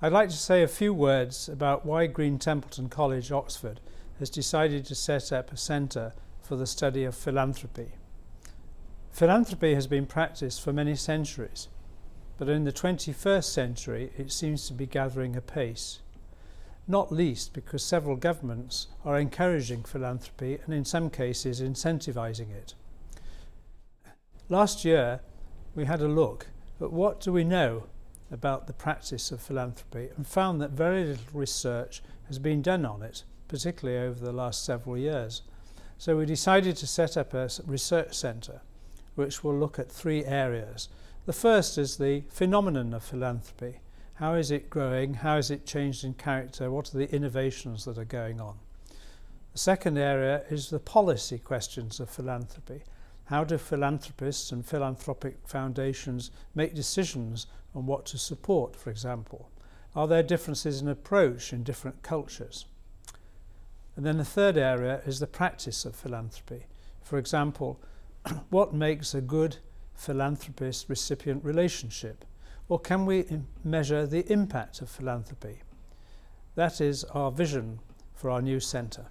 I'd like to say a few words about why Green Templeton College, Oxford, has decided to set up a centre for the study of philanthropy. Philanthropy has been practiced for many centuries, but in the 21st century it seems to be gathering apace, not least because several governments are encouraging philanthropy and in some cases incentivising it. Last year we had a look at what do we know about the practice of philanthropy and found that very little research has been done on it, particularly over the last several years. So we decided to set up a research centre which will look at three areas. The first is the phenomenon of philanthropy. How is it growing? How has it changed in character? What are the innovations that are going on? The second area is the policy questions of philanthropy. How do philanthropists and philanthropic foundations make decisions on what to support, for example? Are there differences in approach in different cultures? And then the third area is the practice of philanthropy. For example, what makes a good philanthropist recipient relationship? Or can we measure the impact of philanthropy? That is our vision for our new centre.